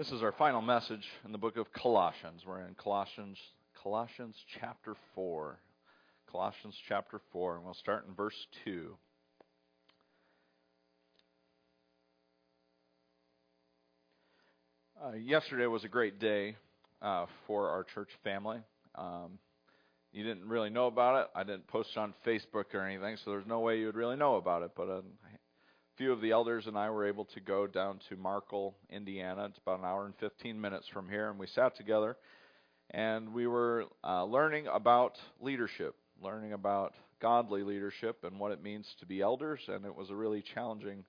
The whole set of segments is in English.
This is our final message in the book of Colossians. We're in Colossians Colossians chapter 4. Colossians chapter 4, and we'll start in verse 2. Uh, yesterday was a great day uh, for our church family. Um, you didn't really know about it. I didn't post it on Facebook or anything, so there's no way you would really know about it. But uh, few of the elders and I were able to go down to Markle, Indiana. It's about an hour and 15 minutes from here, and we sat together and we were uh, learning about leadership, learning about godly leadership and what it means to be elders. And it was a really challenging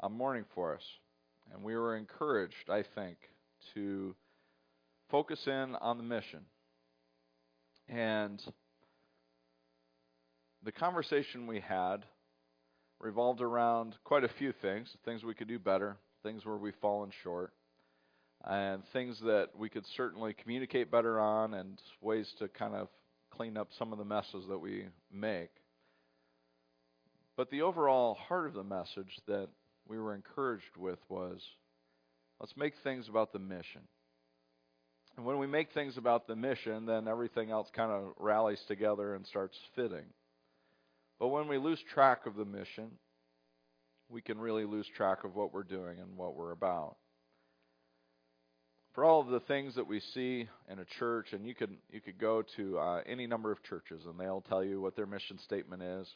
uh, morning for us. And we were encouraged, I think, to focus in on the mission. And the conversation we had revolved around quite a few things things we could do better, things where we've fallen short, and things that we could certainly communicate better on, and ways to kind of clean up some of the messes that we make. But the overall heart of the message that we were encouraged with was let's make things about the mission. And when we make things about the mission, then everything else kind of rallies together and starts fitting. But when we lose track of the mission, we can really lose track of what we're doing and what we're about. For all of the things that we see in a church, and you could you could go to uh, any number of churches, and they'll tell you what their mission statement is.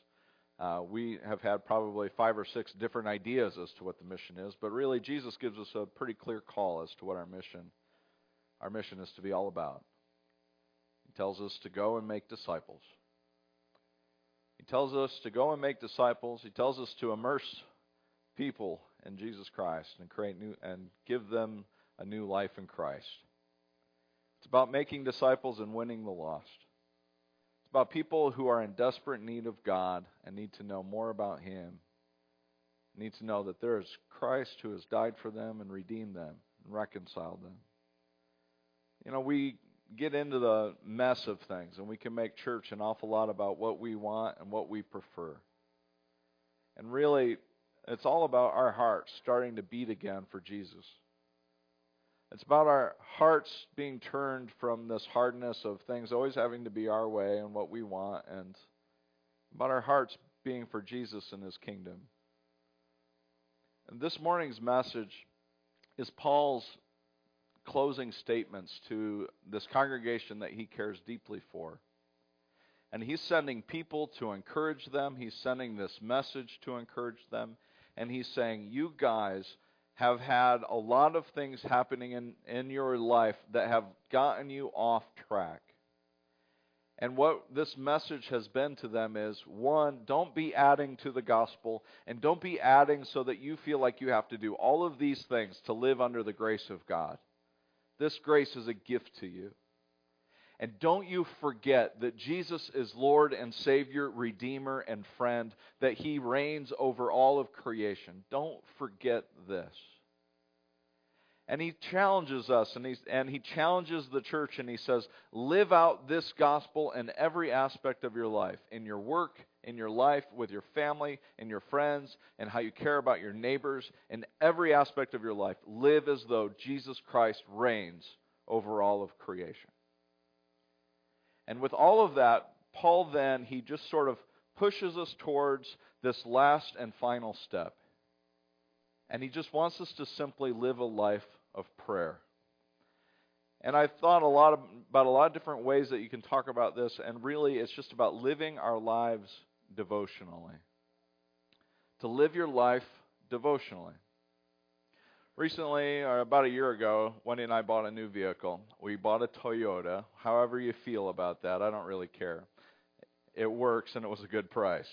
Uh, we have had probably five or six different ideas as to what the mission is, but really Jesus gives us a pretty clear call as to what our mission our mission is to be all about. He tells us to go and make disciples. He tells us to go and make disciples. He tells us to immerse people in Jesus Christ and create new and give them a new life in Christ. It's about making disciples and winning the lost. It's about people who are in desperate need of God and need to know more about Him. Need to know that there is Christ who has died for them and redeemed them and reconciled them. You know, we get into the mess of things, and we can make church an awful lot about what we want and what we prefer. And really, it's all about our hearts starting to beat again for Jesus. It's about our hearts being turned from this hardness of things always having to be our way and what we want, and about our hearts being for Jesus and His kingdom. And this morning's message is Paul's closing statements to this congregation that he cares deeply for. And he's sending people to encourage them. He's sending this message to encourage them. And he's saying, You guys have had a lot of things happening in, in your life that have gotten you off track. And what this message has been to them is one, don't be adding to the gospel, and don't be adding so that you feel like you have to do all of these things to live under the grace of God. This grace is a gift to you. And don't you forget that Jesus is Lord and Savior, Redeemer, and friend, that He reigns over all of creation. Don't forget this. And He challenges us, and, he's, and He challenges the church, and He says, Live out this gospel in every aspect of your life, in your work, in your life, with your family, and your friends, and how you care about your neighbors, in every aspect of your life. Live as though Jesus Christ reigns over all of creation. And with all of that, Paul then, he just sort of pushes us towards this last and final step. And he just wants us to simply live a life of prayer. And I've thought a lot about a lot of different ways that you can talk about this, and really it's just about living our lives devotionally. To live your life devotionally. Recently, or about a year ago, Wendy and I bought a new vehicle. We bought a Toyota. However, you feel about that, I don't really care. It works and it was a good price.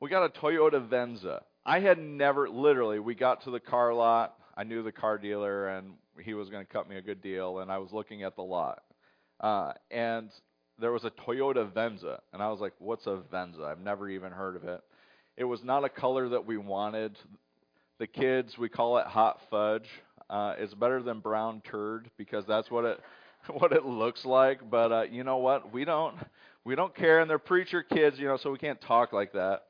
We got a Toyota Venza. I had never, literally, we got to the car lot. I knew the car dealer and he was going to cut me a good deal, and I was looking at the lot. Uh, and there was a Toyota Venza, and I was like, "What's a Venza? I've never even heard of it." It was not a color that we wanted. The kids, we call it hot fudge. Uh, it's better than brown turd because that's what it what it looks like. But uh, you know what? We don't we don't care, and they're preacher kids, you know, so we can't talk like that.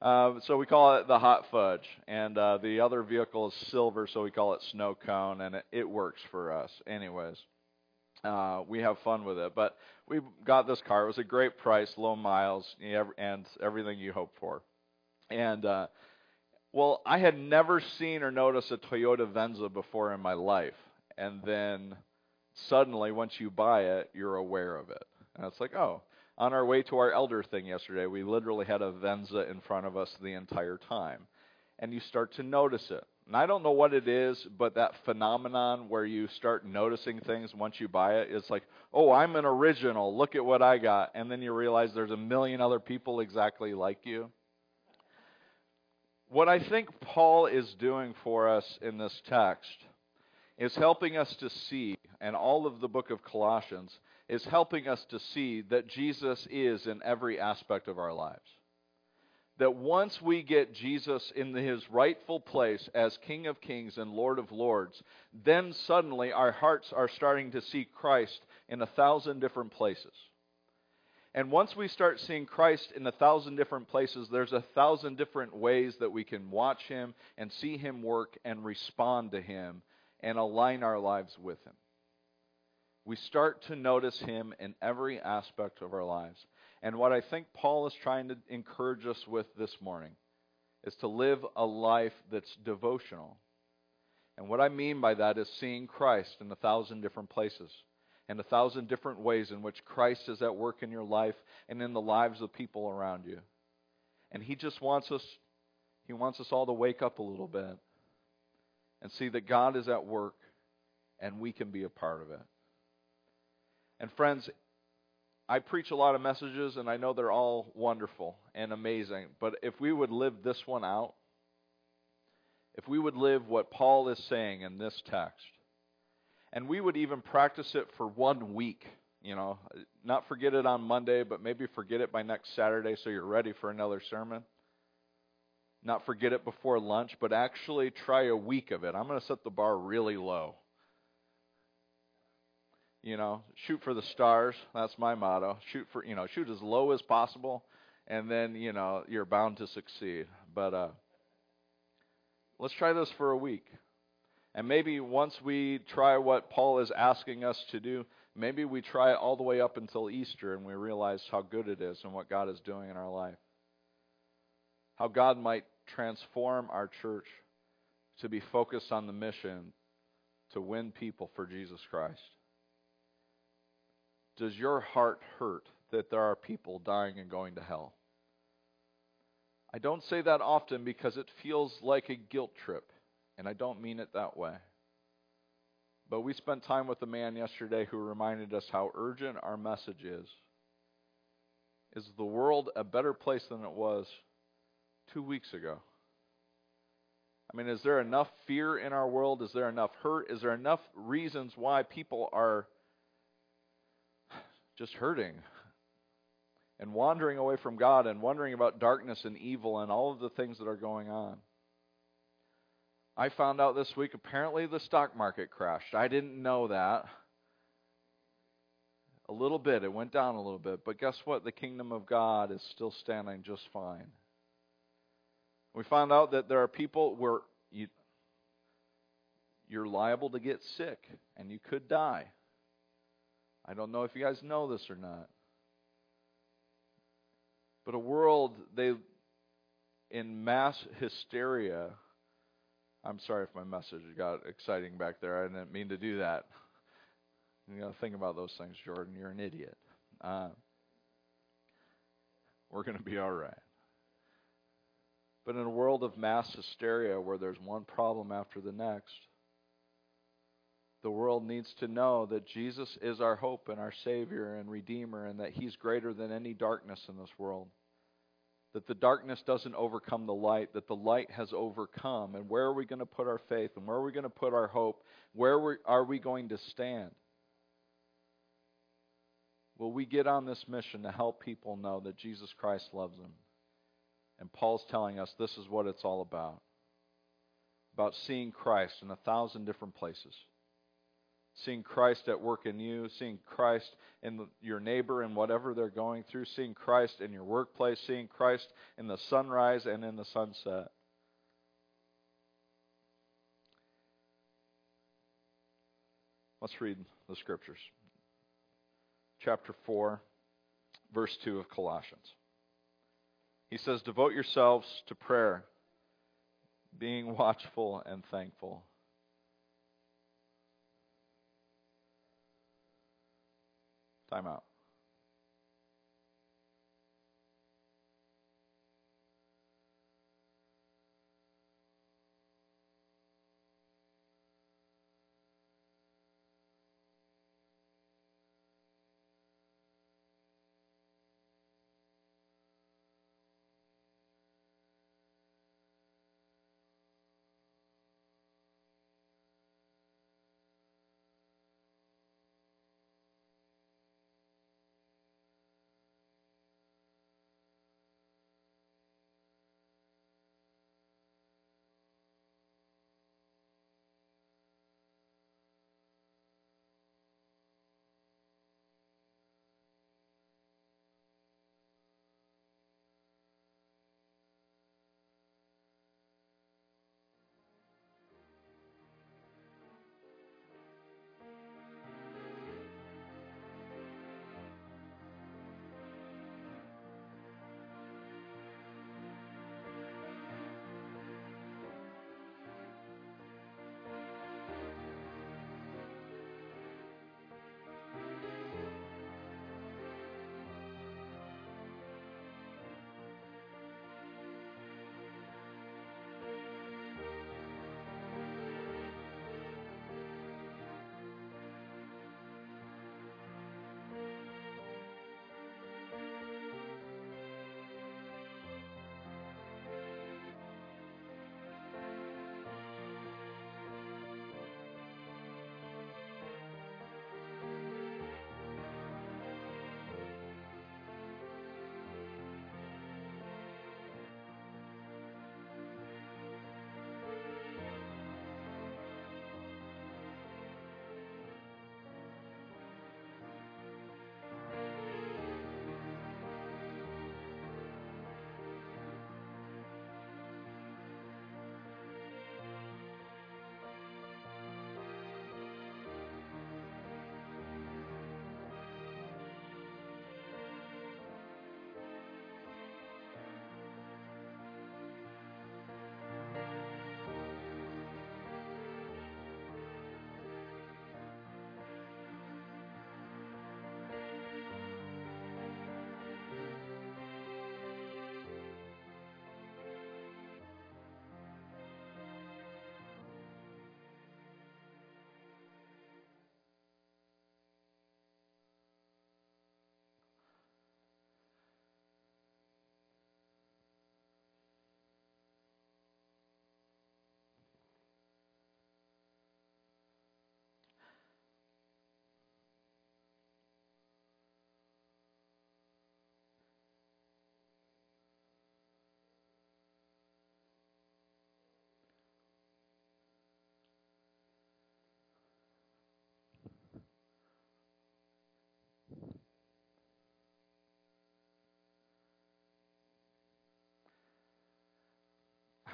Uh, so we call it the hot fudge, and uh, the other vehicle is silver, so we call it snow cone, and it, it works for us. Anyways, uh, we have fun with it. But we got this car. It was a great price, low miles, and everything you hope for. And uh, well, I had never seen or noticed a Toyota Venza before in my life, and then suddenly, once you buy it, you're aware of it, and it's like, oh on our way to our elder thing yesterday, we literally had a Venza in front of us the entire time. And you start to notice it. And I don't know what it is, but that phenomenon where you start noticing things once you buy it, it's like, oh, I'm an original. Look at what I got. And then you realize there's a million other people exactly like you. What I think Paul is doing for us in this text is helping us to see, and all of the book of Colossians, is helping us to see that Jesus is in every aspect of our lives. That once we get Jesus in his rightful place as King of Kings and Lord of Lords, then suddenly our hearts are starting to see Christ in a thousand different places. And once we start seeing Christ in a thousand different places, there's a thousand different ways that we can watch him and see him work and respond to him and align our lives with him we start to notice him in every aspect of our lives. And what I think Paul is trying to encourage us with this morning is to live a life that's devotional. And what I mean by that is seeing Christ in a thousand different places and a thousand different ways in which Christ is at work in your life and in the lives of people around you. And he just wants us he wants us all to wake up a little bit and see that God is at work and we can be a part of it. And friends, I preach a lot of messages, and I know they're all wonderful and amazing. But if we would live this one out, if we would live what Paul is saying in this text, and we would even practice it for one week, you know, not forget it on Monday, but maybe forget it by next Saturday so you're ready for another sermon. Not forget it before lunch, but actually try a week of it. I'm going to set the bar really low. You know, shoot for the stars. That's my motto. Shoot for, you know, shoot as low as possible, and then, you know, you're bound to succeed. But uh, let's try this for a week. And maybe once we try what Paul is asking us to do, maybe we try it all the way up until Easter and we realize how good it is and what God is doing in our life. How God might transform our church to be focused on the mission to win people for Jesus Christ. Does your heart hurt that there are people dying and going to hell? I don't say that often because it feels like a guilt trip, and I don't mean it that way. But we spent time with a man yesterday who reminded us how urgent our message is. Is the world a better place than it was two weeks ago? I mean, is there enough fear in our world? Is there enough hurt? Is there enough reasons why people are just hurting and wandering away from God and wondering about darkness and evil and all of the things that are going on. I found out this week apparently the stock market crashed. I didn't know that. A little bit. It went down a little bit. But guess what? The kingdom of God is still standing just fine. We found out that there are people where you, you're liable to get sick and you could die. I don't know if you guys know this or not. But a world they in mass hysteria. I'm sorry if my message got exciting back there. I didn't mean to do that. You got to think about those things, Jordan. You're an idiot. Uh, we're going to be all right. But in a world of mass hysteria where there's one problem after the next, the world needs to know that Jesus is our hope and our Savior and Redeemer, and that He's greater than any darkness in this world. That the darkness doesn't overcome the light, that the light has overcome. And where are we going to put our faith? And where are we going to put our hope? Where are we going to stand? Will we get on this mission to help people know that Jesus Christ loves them? And Paul's telling us this is what it's all about about seeing Christ in a thousand different places seeing Christ at work in you, seeing Christ in your neighbor and whatever they're going through, seeing Christ in your workplace, seeing Christ in the sunrise and in the sunset. Let's read the scriptures. Chapter 4, verse 2 of Colossians. He says, Devote yourselves to prayer, being watchful and thankful. Time out.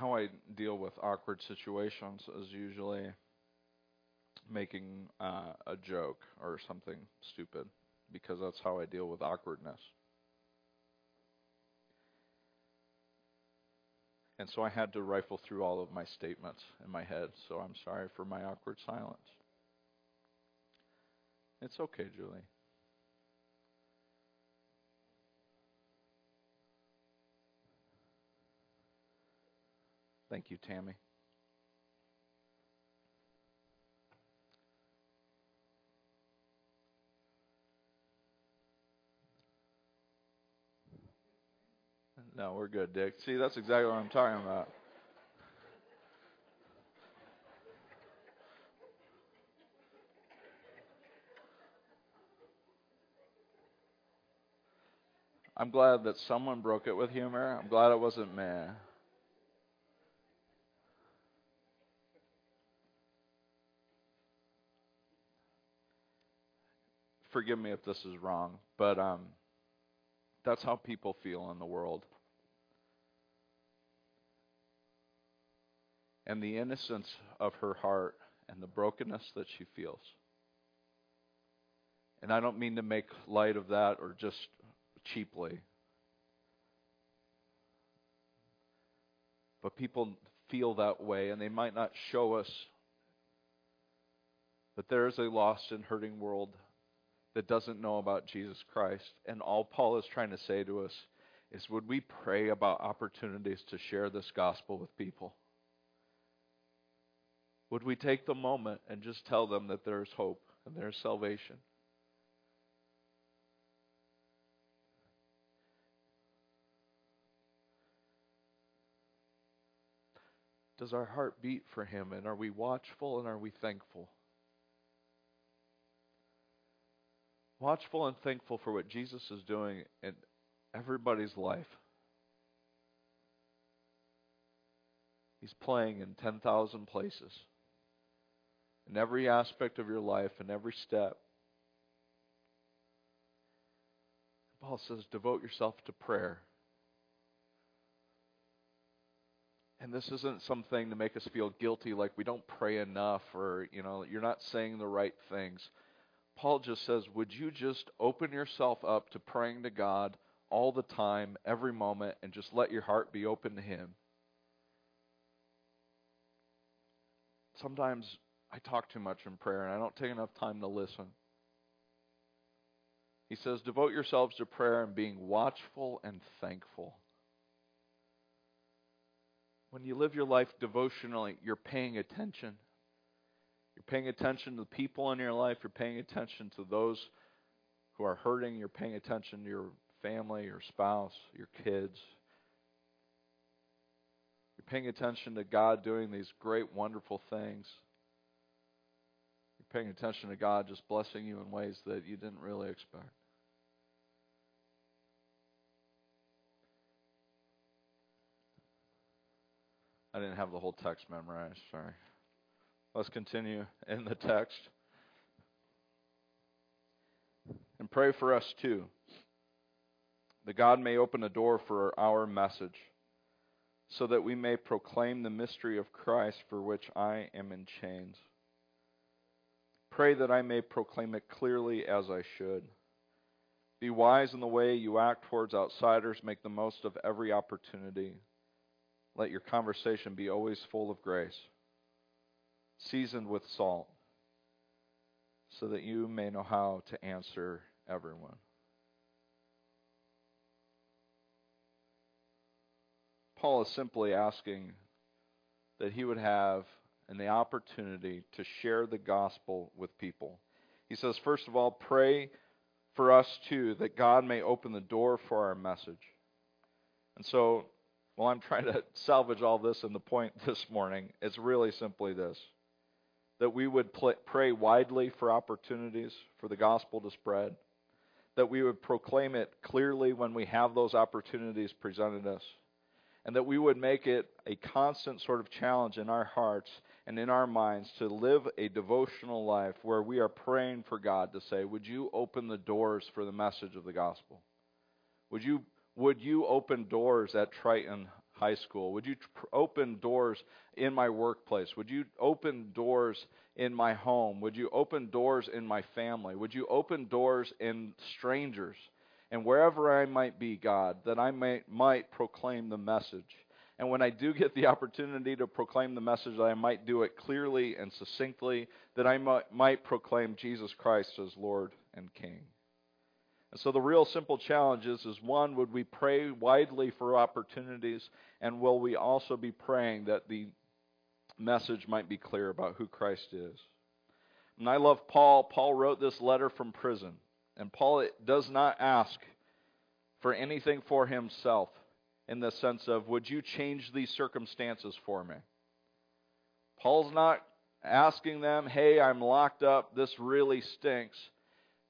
How I deal with awkward situations is usually making uh, a joke or something stupid because that's how I deal with awkwardness. And so I had to rifle through all of my statements in my head, so I'm sorry for my awkward silence. It's okay, Julie. Thank you, Tammy. No, we're good, Dick. See, that's exactly what I'm talking about. I'm glad that someone broke it with humor. I'm glad it wasn't me. Forgive me if this is wrong, but um, that's how people feel in the world. And the innocence of her heart and the brokenness that she feels. And I don't mean to make light of that or just cheaply. But people feel that way, and they might not show us. But there is a lost and hurting world that doesn't know about Jesus Christ. And all Paul is trying to say to us is would we pray about opportunities to share this gospel with people? Would we take the moment and just tell them that there's hope and there's salvation? Does our heart beat for Him and are we watchful and are we thankful? Watchful and thankful for what Jesus is doing in everybody's life. He's playing in 10,000 places. In every aspect of your life, in every step. Paul says, devote yourself to prayer. And this isn't something to make us feel guilty like we don't pray enough or, you know, you're not saying the right things. Paul just says, would you just open yourself up to praying to God all the time, every moment, and just let your heart be open to Him? Sometimes I talk too much in prayer and I don't take enough time to listen. He says, devote yourselves to prayer and being watchful and thankful. When you live your life devotionally, you're paying attention. You're paying attention to the people in your life. You're paying attention to those who are hurting. You're paying attention to your family, your spouse, your kids. You're paying attention to God doing these great, wonderful things. You're paying attention to God just blessing you in ways that you didn't really expect. I didn't have the whole text memorized. Sorry. Let's continue in the text. And pray for us too, that God may open a door for our message, so that we may proclaim the mystery of Christ for which I am in chains. Pray that I may proclaim it clearly as I should. Be wise in the way you act towards outsiders, make the most of every opportunity. Let your conversation be always full of grace, seasoned with salt, so that you may know how to answer everyone. Paul is simply asking that he would have and the opportunity to share the gospel with people. He says, first of all, pray for us too, that God may open the door for our message. And so while I'm trying to salvage all this in the point this morning. It's really simply this that we would pray widely for opportunities for the gospel to spread, that we would proclaim it clearly when we have those opportunities presented us, and that we would make it a constant sort of challenge in our hearts and in our minds to live a devotional life where we are praying for God to say, Would you open the doors for the message of the gospel? Would you would you open doors at Triton High School? Would you open doors in my workplace? Would you open doors in my home? Would you open doors in my family? Would you open doors in strangers? And wherever I might be, God, that I might, might proclaim the message. And when I do get the opportunity to proclaim the message, that I might do it clearly and succinctly, that I might, might proclaim Jesus Christ as Lord and King. And so the real simple challenge is, is one, would we pray widely for opportunities? And will we also be praying that the message might be clear about who Christ is? And I love Paul. Paul wrote this letter from prison. And Paul does not ask for anything for himself in the sense of, would you change these circumstances for me? Paul's not asking them, hey, I'm locked up. This really stinks.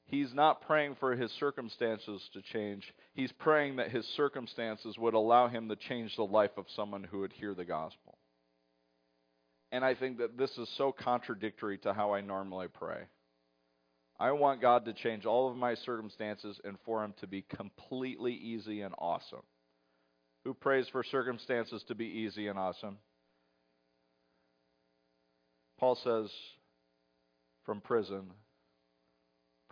He's not praying for his circumstances to change. He's praying that his circumstances would allow him to change the life of someone who would hear the gospel. And I think that this is so contradictory to how I normally pray. I want God to change all of my circumstances and for Him to be completely easy and awesome. Who prays for circumstances to be easy and awesome? Paul says from prison,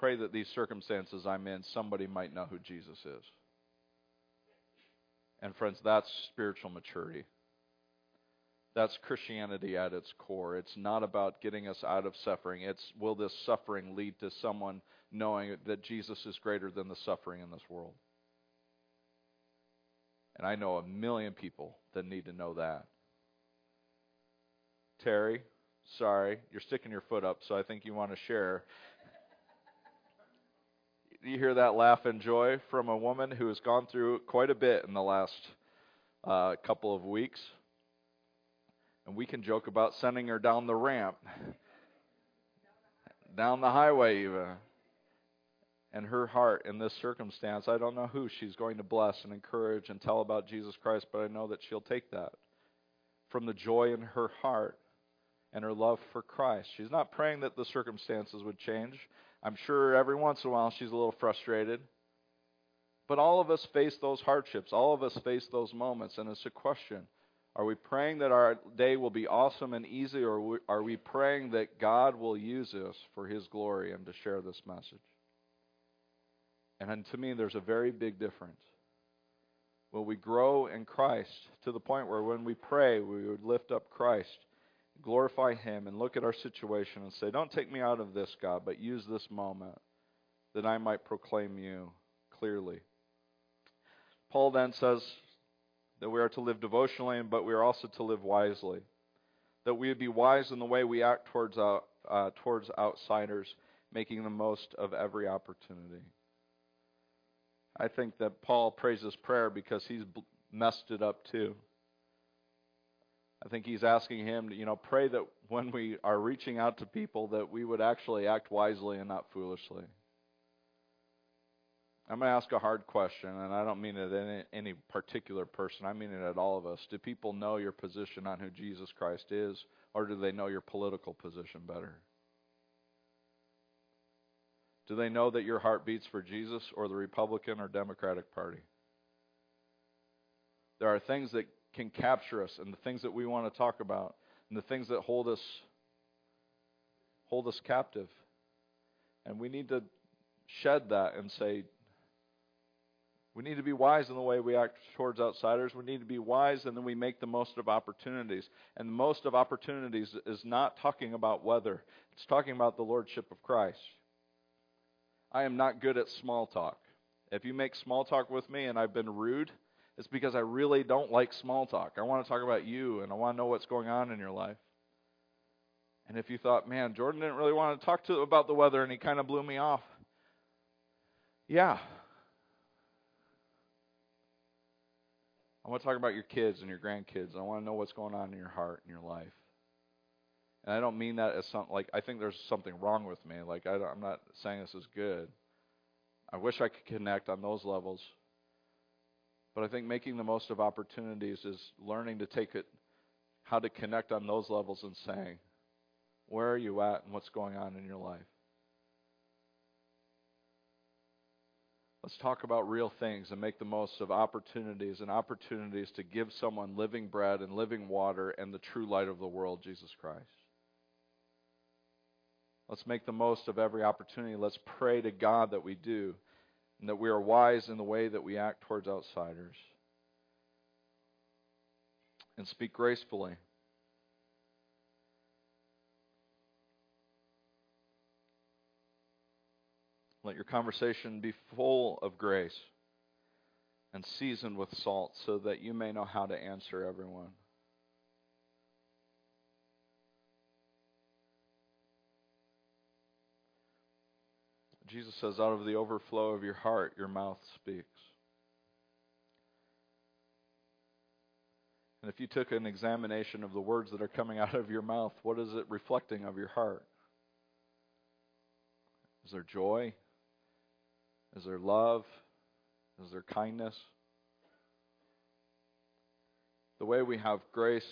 pray that these circumstances I'm in, somebody might know who Jesus is. And friends, that's spiritual maturity. That's Christianity at its core. It's not about getting us out of suffering. It's will this suffering lead to someone knowing that Jesus is greater than the suffering in this world? And I know a million people that need to know that. Terry, sorry, you're sticking your foot up, so I think you want to share. You hear that laugh and joy from a woman who has gone through quite a bit in the last uh, couple of weeks. And we can joke about sending her down the ramp, down the highway, even. And her heart in this circumstance, I don't know who she's going to bless and encourage and tell about Jesus Christ, but I know that she'll take that from the joy in her heart and her love for Christ. She's not praying that the circumstances would change. I'm sure every once in a while she's a little frustrated. But all of us face those hardships. All of us face those moments. And it's a question are we praying that our day will be awesome and easy, or are we praying that God will use us for His glory and to share this message? And to me, there's a very big difference. Will we grow in Christ to the point where when we pray, we would lift up Christ, glorify Him, and look at our situation and say, Don't take me out of this, God, but use this moment that I might proclaim you clearly. Paul then says, that we are to live devotionally, but we are also to live wisely. That we would be wise in the way we act towards, uh, uh, towards outsiders, making the most of every opportunity. I think that Paul prays this prayer because he's messed it up too. I think he's asking him to, you know, pray that when we are reaching out to people that we would actually act wisely and not foolishly. I'm going to ask a hard question, and I don't mean it at any particular person. I mean it at all of us. Do people know your position on who Jesus Christ is, or do they know your political position better? Do they know that your heart beats for Jesus or the Republican or Democratic Party? There are things that can capture us, and the things that we want to talk about, and the things that hold us hold us captive. And we need to shed that and say, we need to be wise in the way we act towards outsiders. We need to be wise and then we make the most of opportunities. And the most of opportunities is not talking about weather, it's talking about the Lordship of Christ. I am not good at small talk. If you make small talk with me and I've been rude, it's because I really don't like small talk. I want to talk about you and I want to know what's going on in your life. And if you thought, man, Jordan didn't really want to talk to about the weather and he kind of blew me off. Yeah, I want to talk about your kids and your grandkids. I want to know what's going on in your heart and your life. And I don't mean that as something like I think there's something wrong with me. Like I am not saying this is good. I wish I could connect on those levels. But I think making the most of opportunities is learning to take it, how to connect on those levels and saying, where are you at and what's going on in your life? Let's talk about real things and make the most of opportunities and opportunities to give someone living bread and living water and the true light of the world, Jesus Christ. Let's make the most of every opportunity. Let's pray to God that we do and that we are wise in the way that we act towards outsiders. And speak gracefully. Let your conversation be full of grace and seasoned with salt so that you may know how to answer everyone. Jesus says, out of the overflow of your heart, your mouth speaks. And if you took an examination of the words that are coming out of your mouth, what is it reflecting of your heart? Is there joy? Is there love? Is there kindness? The way we have grace,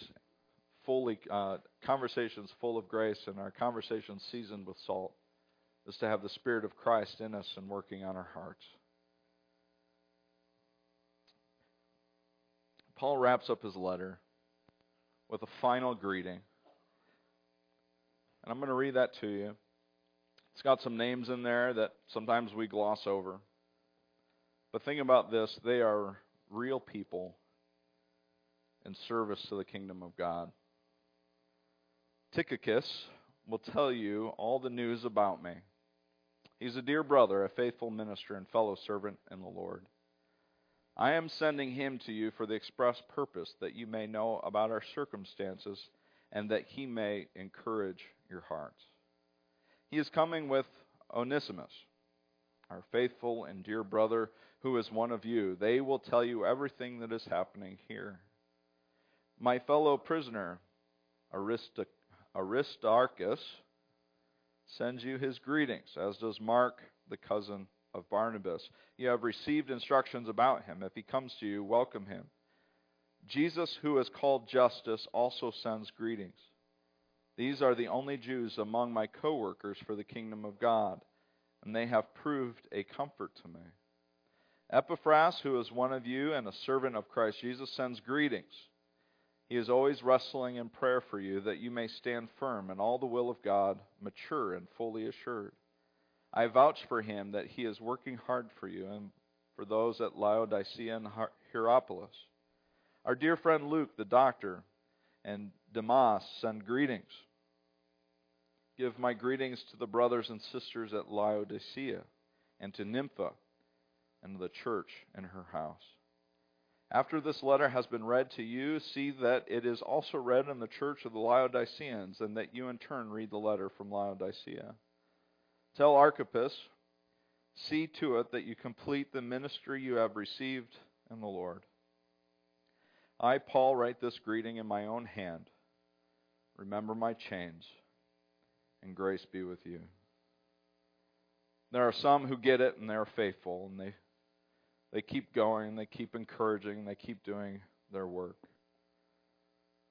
fully uh, conversations full of grace, and our conversations seasoned with salt, is to have the Spirit of Christ in us and working on our hearts. Paul wraps up his letter with a final greeting. And I'm going to read that to you. It's got some names in there that sometimes we gloss over. But think about this they are real people in service to the kingdom of God. Tychicus will tell you all the news about me. He's a dear brother, a faithful minister, and fellow servant in the Lord. I am sending him to you for the express purpose that you may know about our circumstances and that he may encourage your hearts. He is coming with Onesimus, our faithful and dear brother, who is one of you. They will tell you everything that is happening here. My fellow prisoner, Aristarchus, sends you his greetings, as does Mark, the cousin of Barnabas. You have received instructions about him. If he comes to you, welcome him. Jesus, who is called Justus, also sends greetings. These are the only Jews among my co workers for the kingdom of God, and they have proved a comfort to me. Epaphras, who is one of you and a servant of Christ Jesus, sends greetings. He is always wrestling in prayer for you that you may stand firm in all the will of God, mature and fully assured. I vouch for him that he is working hard for you and for those at Laodicea and Hierapolis. Our dear friend Luke, the doctor, and Demas send greetings. Give my greetings to the brothers and sisters at Laodicea and to Nympha and the church in her house. After this letter has been read to you, see that it is also read in the church of the Laodiceans, and that you in turn read the letter from Laodicea. Tell Archippus, see to it that you complete the ministry you have received in the Lord. I, Paul, write this greeting in my own hand. Remember my chains, and grace be with you. There are some who get it and they're faithful, and they they keep going, they keep encouraging, they keep doing their work.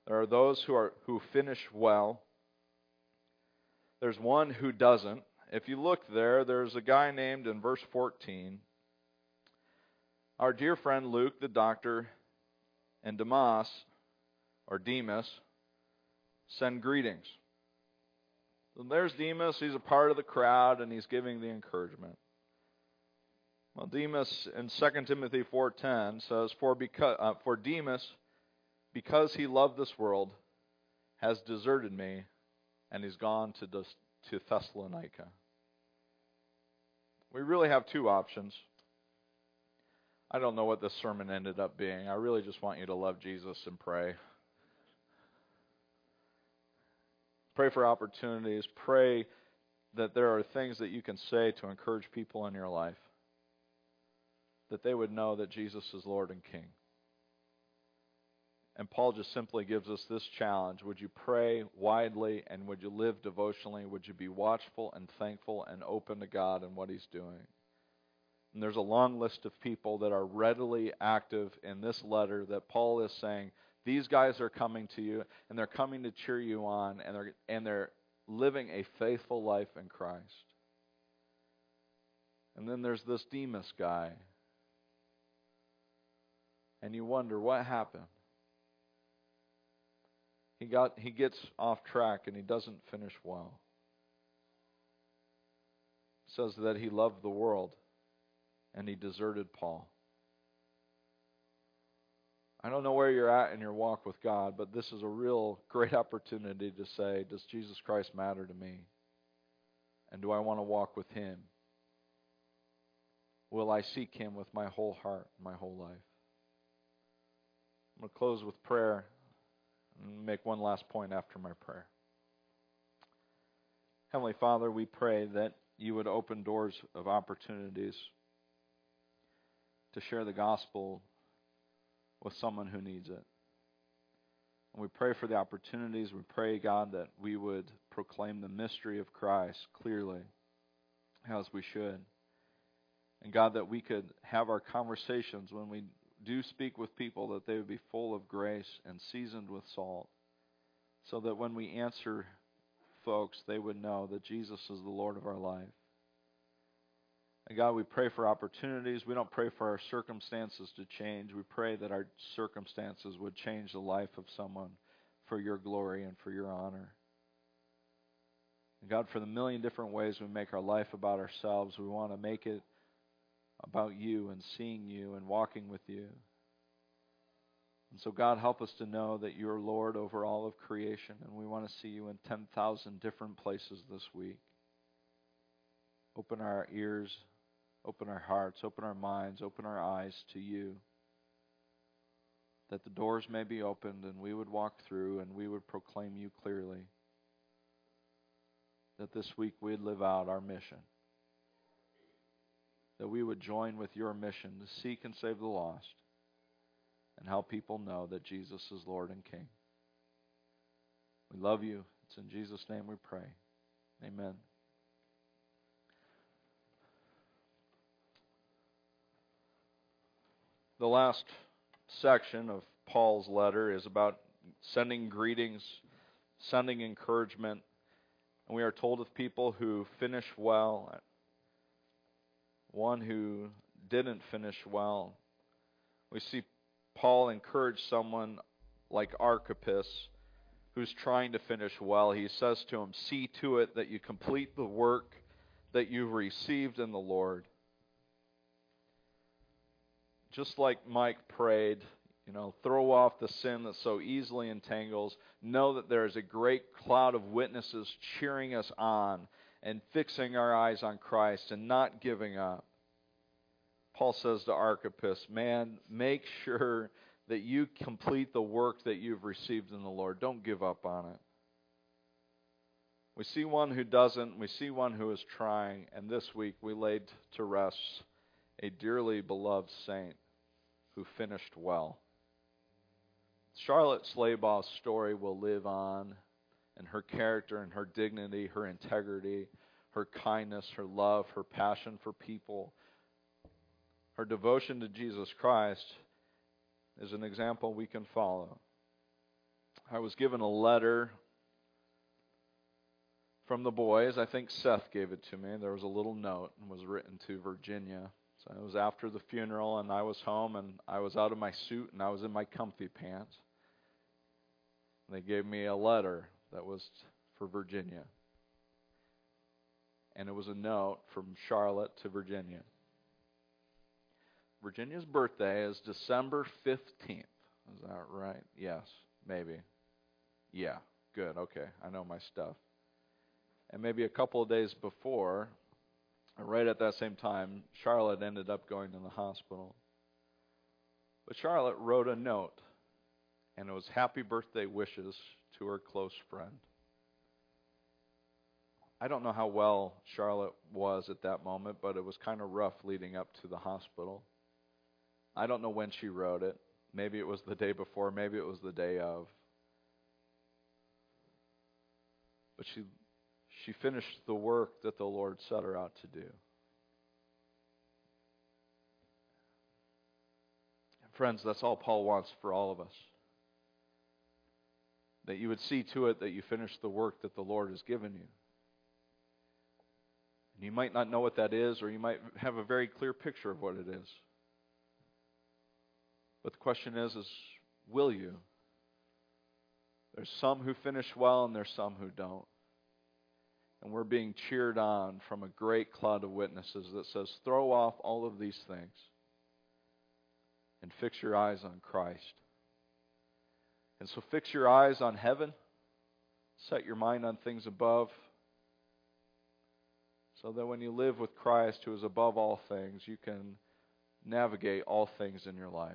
There are those who are who finish well. There's one who doesn't. If you look there, there's a guy named in verse 14. Our dear friend Luke, the doctor, and Demas, or Demas, send greetings. So there's Demas. He's a part of the crowd, and he's giving the encouragement. Well, Demas in 2 Timothy 4:10 says, "For because uh, for Demas, because he loved this world, has deserted me, and he's gone to to Thessalonica." We really have two options. I don't know what this sermon ended up being. I really just want you to love Jesus and pray. Pray for opportunities. Pray that there are things that you can say to encourage people in your life that they would know that Jesus is Lord and King. And Paul just simply gives us this challenge Would you pray widely and would you live devotionally? Would you be watchful and thankful and open to God and what He's doing? And there's a long list of people that are readily active in this letter that Paul is saying, these guys are coming to you and they're coming to cheer you on and they're and they're living a faithful life in Christ. And then there's this Demas guy and you wonder what happened. He got he gets off track and he doesn't finish well. Says that he loved the world and he deserted Paul. I don't know where you're at in your walk with God, but this is a real great opportunity to say, does Jesus Christ matter to me? And do I want to walk with him? Will I seek him with my whole heart, my whole life? I'm going to close with prayer and make one last point after my prayer. Heavenly Father, we pray that you would open doors of opportunities to share the gospel with someone who needs it. And we pray for the opportunities. We pray, God, that we would proclaim the mystery of Christ clearly as we should. And God, that we could have our conversations when we do speak with people that they would be full of grace and seasoned with salt, so that when we answer folks, they would know that Jesus is the Lord of our life. And God, we pray for opportunities. We don't pray for our circumstances to change. We pray that our circumstances would change the life of someone for your glory and for your honor. And God, for the million different ways we make our life about ourselves, we want to make it about you and seeing you and walking with you. And so, God, help us to know that you're Lord over all of creation, and we want to see you in 10,000 different places this week. Open our ears, open our hearts, open our minds, open our eyes to you, that the doors may be opened and we would walk through and we would proclaim you clearly. That this week we'd live out our mission that we would join with your mission to seek and save the lost and help people know that Jesus is Lord and King. We love you. It's in Jesus' name we pray. Amen. The last section of Paul's letter is about sending greetings, sending encouragement. And we are told of people who finish well, one who didn't finish well. We see Paul encourage someone like Archippus who's trying to finish well. He says to him, See to it that you complete the work that you've received in the Lord. Just like Mike prayed, you know, throw off the sin that so easily entangles. Know that there is a great cloud of witnesses cheering us on and fixing our eyes on Christ and not giving up. Paul says to Archippus, Man, make sure that you complete the work that you've received in the Lord. Don't give up on it. We see one who doesn't, we see one who is trying, and this week we laid to rest a dearly beloved saint who finished well. Charlotte Slabaugh's story will live on, and her character and her dignity, her integrity, her kindness, her love, her passion for people, her devotion to Jesus Christ is an example we can follow. I was given a letter from the boys. I think Seth gave it to me. There was a little note and was written to Virginia. So it was after the funeral and I was home and I was out of my suit and I was in my comfy pants. They gave me a letter that was for Virginia. And it was a note from Charlotte to Virginia. Virginia's birthday is December 15th. Is that right? Yes, maybe. Yeah, good. Okay, I know my stuff. And maybe a couple of days before, right at that same time, Charlotte ended up going to the hospital. But Charlotte wrote a note, and it was happy birthday wishes to her close friend. I don't know how well Charlotte was at that moment, but it was kind of rough leading up to the hospital. I don't know when she wrote it. Maybe it was the day before, maybe it was the day of. But she she finished the work that the Lord set her out to do. Friends, that's all Paul wants for all of us. That you would see to it that you finish the work that the Lord has given you. And you might not know what that is, or you might have a very clear picture of what it is. But the question is, is will you? There's some who finish well and there's some who don't. And we're being cheered on from a great cloud of witnesses that says, throw off all of these things and fix your eyes on Christ. And so fix your eyes on heaven, set your mind on things above, so that when you live with Christ, who is above all things, you can navigate all things in your life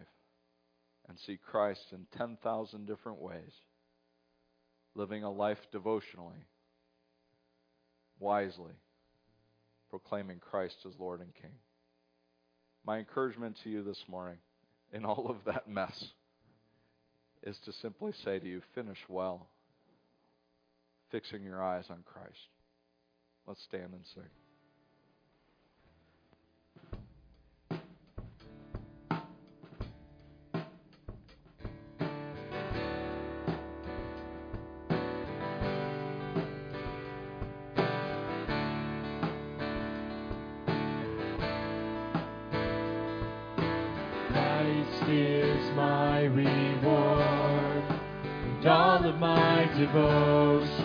and see Christ in 10,000 different ways, living a life devotionally, wisely, proclaiming Christ as Lord and King. My encouragement to you this morning, in all of that mess, is to simply say to you, finish well, fixing your eyes on Christ. Let's stand and sing. is my reward all of my devotion.